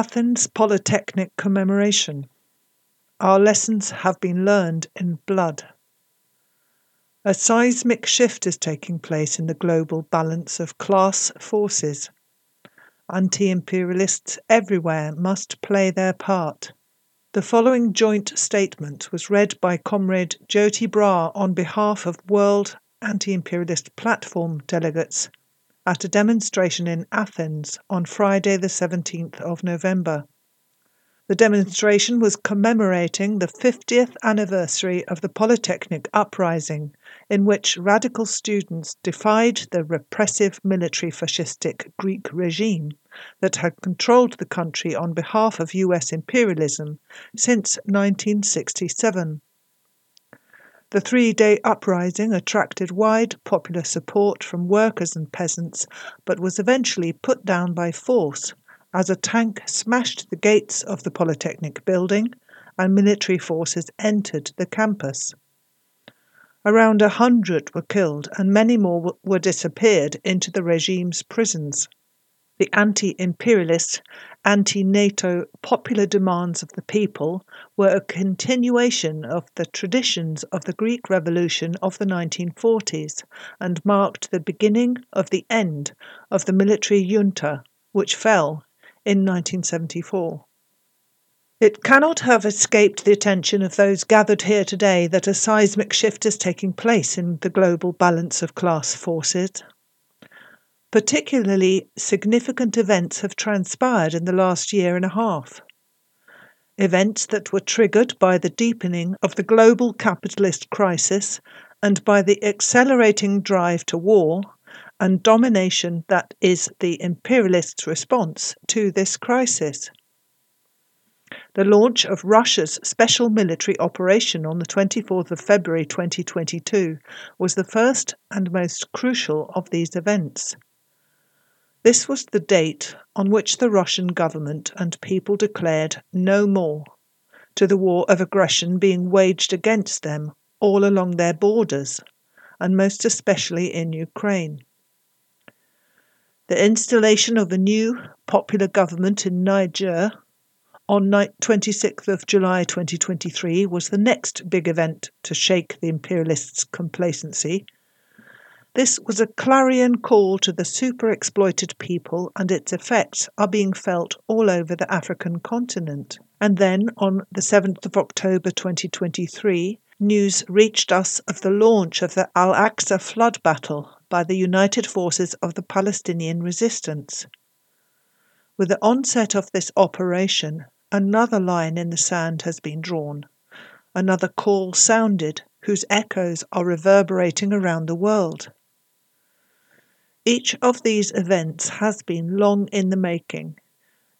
Athens Polytechnic commemoration. Our lessons have been learned in blood. A seismic shift is taking place in the global balance of class forces. Anti imperialists everywhere must play their part. The following joint statement was read by Comrade Jyoti Brar on behalf of World Anti Imperialist Platform delegates at a demonstration in Athens on Friday, the 17th of November. The demonstration was commemorating the 50th anniversary of the Polytechnic Uprising, in which radical students defied the repressive military fascistic Greek regime that had controlled the country on behalf of US imperialism since 1967. The three day uprising attracted wide popular support from workers and peasants, but was eventually put down by force as a tank smashed the gates of the Polytechnic building and military forces entered the campus. Around a hundred were killed and many more were disappeared into the regime's prisons. The anti imperialist, anti NATO popular demands of the people were a continuation of the traditions of the Greek Revolution of the 1940s and marked the beginning of the end of the military junta, which fell in 1974. It cannot have escaped the attention of those gathered here today that a seismic shift is taking place in the global balance of class forces. Particularly significant events have transpired in the last year and a half. Events that were triggered by the deepening of the global capitalist crisis and by the accelerating drive to war and domination that is the imperialists' response to this crisis. The launch of Russia's special military operation on the 24th of February 2022 was the first and most crucial of these events. This was the date on which the Russian government and people declared no more to the war of aggression being waged against them all along their borders, and most especially in Ukraine. The installation of a new popular government in Niger on 26th of July 2023 was the next big event to shake the imperialists' complacency. This was a clarion call to the super exploited people, and its effects are being felt all over the African continent. And then, on the 7th of October 2023, news reached us of the launch of the Al Aqsa flood battle by the united forces of the Palestinian resistance. With the onset of this operation, another line in the sand has been drawn, another call sounded whose echoes are reverberating around the world. Each of these events has been long in the making.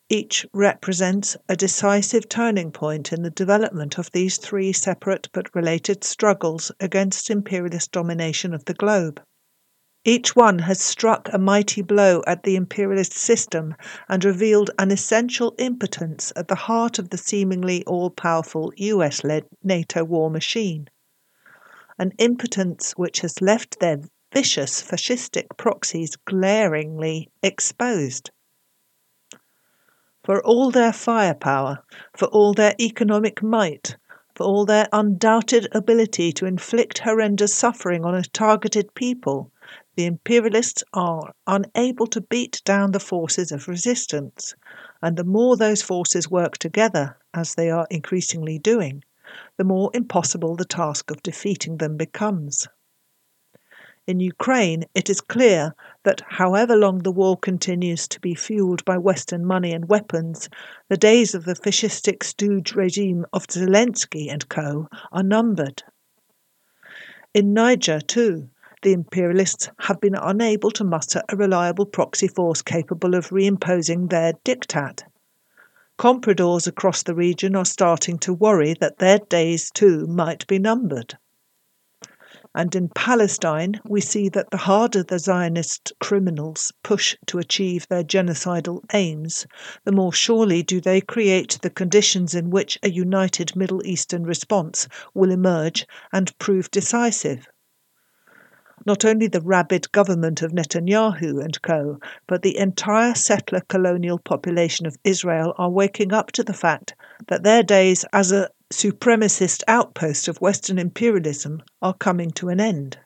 Each represents a decisive turning point in the development of these three separate but related struggles against imperialist domination of the globe. Each one has struck a mighty blow at the imperialist system and revealed an essential impotence at the heart of the seemingly all powerful US led NATO war machine. An impotence which has left their vicious fascistic proxies glaringly exposed. For all their firepower, for all their economic might, for all their undoubted ability to inflict horrendous suffering on a targeted people, the imperialists are unable to beat down the forces of resistance, and the more those forces work together, as they are increasingly doing, the more impossible the task of defeating them becomes. In Ukraine, it is clear that however long the war continues to be fueled by Western money and weapons, the days of the fascistic stooge regime of Zelensky and co. are numbered. In Niger, too, the imperialists have been unable to muster a reliable proxy force capable of reimposing their diktat. Compradors across the region are starting to worry that their days too might be numbered. And in Palestine, we see that the harder the Zionist criminals push to achieve their genocidal aims, the more surely do they create the conditions in which a united Middle Eastern response will emerge and prove decisive. Not only the rabid government of Netanyahu and co., but the entire settler colonial population of Israel are waking up to the fact that their days as a supremacist outpost of Western imperialism are coming to an end.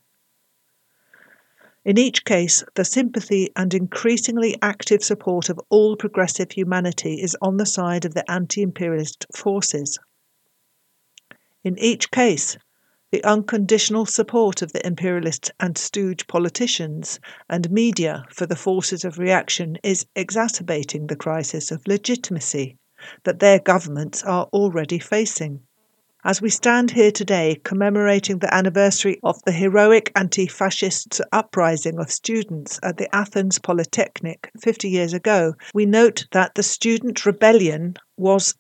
In each case, the sympathy and increasingly active support of all progressive humanity is on the side of the anti imperialist forces. In each case, the unconditional support of the imperialist and stooge politicians and media for the forces of reaction is exacerbating the crisis of legitimacy that their governments are already facing. As we stand here today commemorating the anniversary of the heroic anti fascist uprising of students at the Athens Polytechnic 50 years ago, we note that the student rebellion was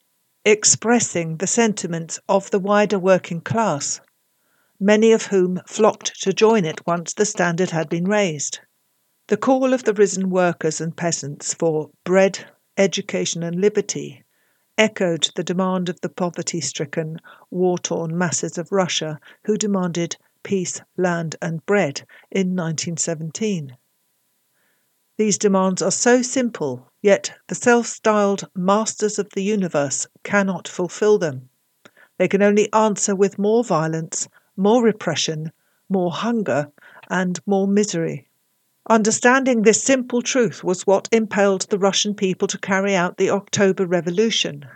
expressing the sentiments of the wider working class, many of whom flocked to join it once the standard had been raised. The call of the risen workers and peasants for bread, education, and liberty echoed the demand of the poverty stricken, war torn masses of Russia who demanded peace, land, and bread in 1917. These demands are so simple, yet the self styled masters of the universe cannot fulfill them. They can only answer with more violence, more repression, more hunger, and more misery. Understanding this simple truth was what impelled the Russian people to carry out the October Revolution,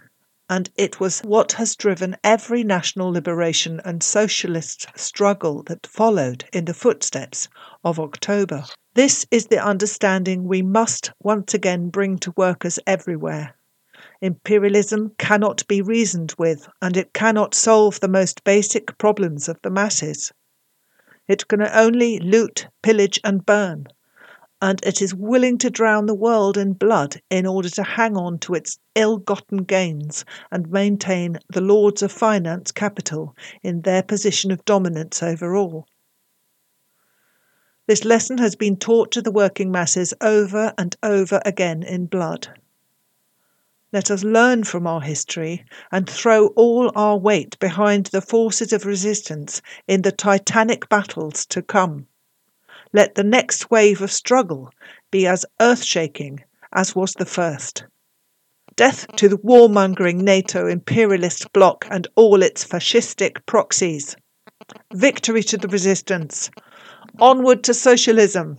and it was what has driven every national liberation and socialist struggle that followed in the footsteps of October. This is the understanding we must once again bring to workers everywhere. Imperialism cannot be reasoned with, and it cannot solve the most basic problems of the masses. It can only loot, pillage, and burn and it is willing to drown the world in blood in order to hang on to its ill gotten gains and maintain the lords of finance capital in their position of dominance over all. This lesson has been taught to the working masses over and over again in blood. Let us learn from our history and throw all our weight behind the forces of resistance in the titanic battles to come. Let the next wave of struggle be as earth shaking as was the first. Death to the warmongering NATO imperialist bloc and all its fascistic proxies. Victory to the resistance. Onward to socialism.